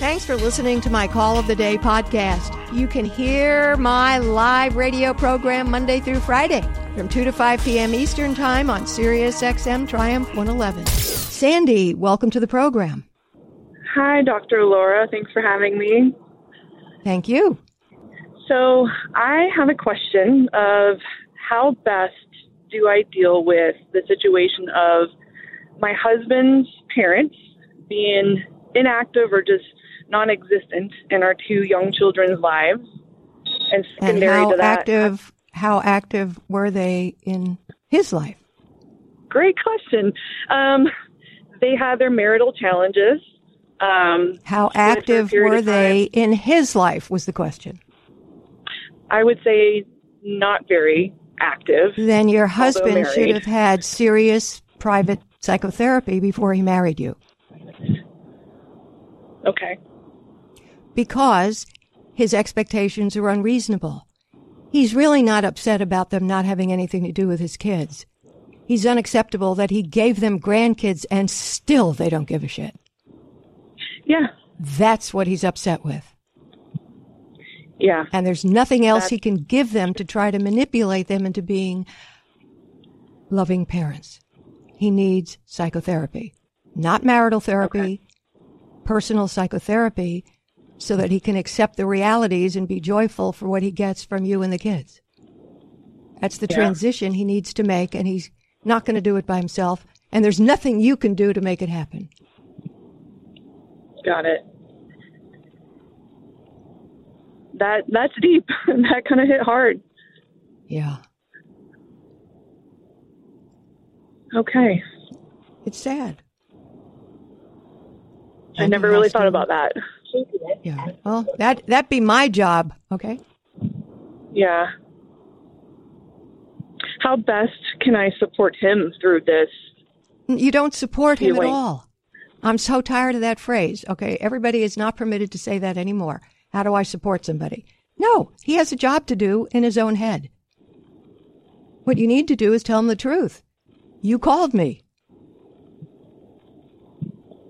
Thanks for listening to my Call of the Day podcast. You can hear my live radio program Monday through Friday from 2 to 5 p.m. Eastern Time on Sirius XM Triumph 111. Sandie, welcome to the program. Hi, Dr. Laura. Thanks for having me. Thank you. So, I have a question of how best do I deal with the situation of my husband's parents being inactive or just non-existent in our two young children's lives, and And secondary how to that, active how active were they in his life? great question. Um, they had their marital challenges. Um, How for a short active were they in his life was the question. I would say not very active. Then your husband should have had serious private psychotherapy before he married you Okay. Because his expectations are unreasonable. He's really not upset about them not having anything to do with his kids. He's unacceptable that he gave them grandkids and still they don't give a shit. Yeah. That's what he's upset with. Yeah. And there's nothing else That- he can give them to try to manipulate them into being loving parents. He needs psychotherapy, not marital therapy, personal psychotherapy, so that he can accept the realities and be joyful for what he gets from you and the kids. That's the Yeah. transition he needs to make, and he's not going to do it by himself. And there's nothing you can do to make it happen. Got it. That that's deep. that kind of hit hard. Yeah. Okay. It's sad. I And never really thought about that. Yeah. Well, that that be my job. Okay. Yeah. How best can I support him through this? You don't support him at all. I'm so tired of that phrase. Okay. Everybody is not permitted to say that anymore. How do I support somebody? No, he has a job to do in his own head. What you need to do is tell him the truth. You called me.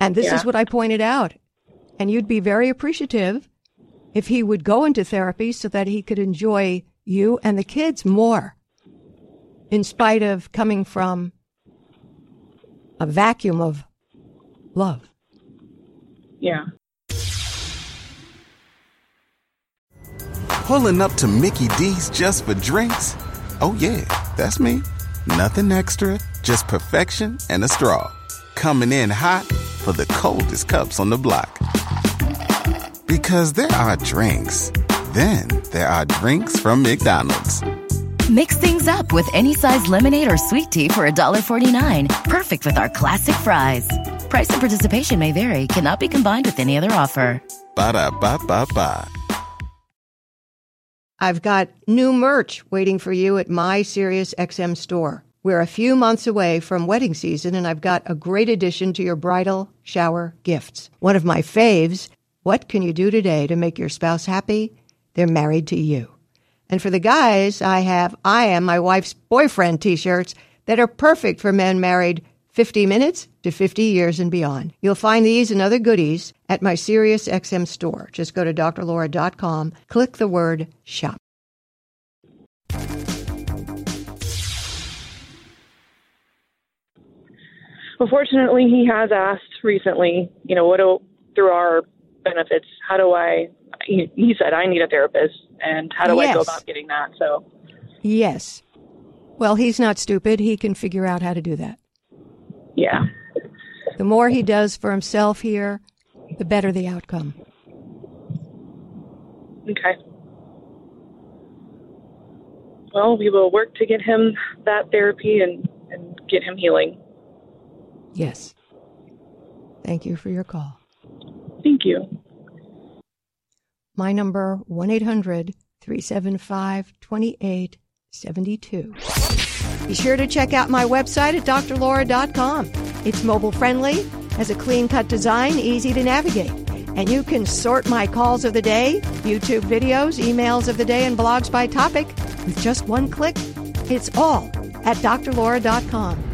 And this Yeah. is what I pointed out. And you'd be very appreciative if he would go into therapy so that he could enjoy you and the kids more, in spite of coming from a vacuum of love. Yeah. Pulling up to Mickey D's just for drinks? Oh, yeah, that's me. Nothing extra, just perfection and a straw. Coming in hot for the coldest cups on the block. Because there are drinks, then there are drinks from McDonald's. Mix things up with any size lemonade or sweet tea for $1.49. Perfect with our classic fries. Price and participation may vary, cannot be combined with any other offer. Ba da ba ba ba. I've got new merch waiting for you at my Sirius XM store. We're a few months away from wedding season, and I've got a great addition to your bridal shower gifts. One of my faves What can you do today to make your spouse happy? They're married to you. And for the guys, I have I am my wife's boyfriend t shirts that are perfect for men married 50 minutes to 50 years and beyond. You'll find these and other goodies at my Sirius XM store. Just go to drlaura.com, click the word shop. Well, fortunately, he has asked recently, you know, what do, through our benefits, how do I, he, he said, I need a therapist, and how do I go about getting that? So, Yes. Well, he's not stupid. He can figure out how to do that. yeah. The more he does for himself here, the better the outcome. Okay. Well, we will work to get him that therapy and, and get him healing. Yes. Thank you for your call. Thank you. My number 1-800-375-2872. Be sure to check out my website at drlaura.com. It's mobile friendly, has a clean cut design, easy to navigate. And you can sort my calls of the day, YouTube videos, emails of the day, and blogs by topic with just one click. It's all at drlaura.com.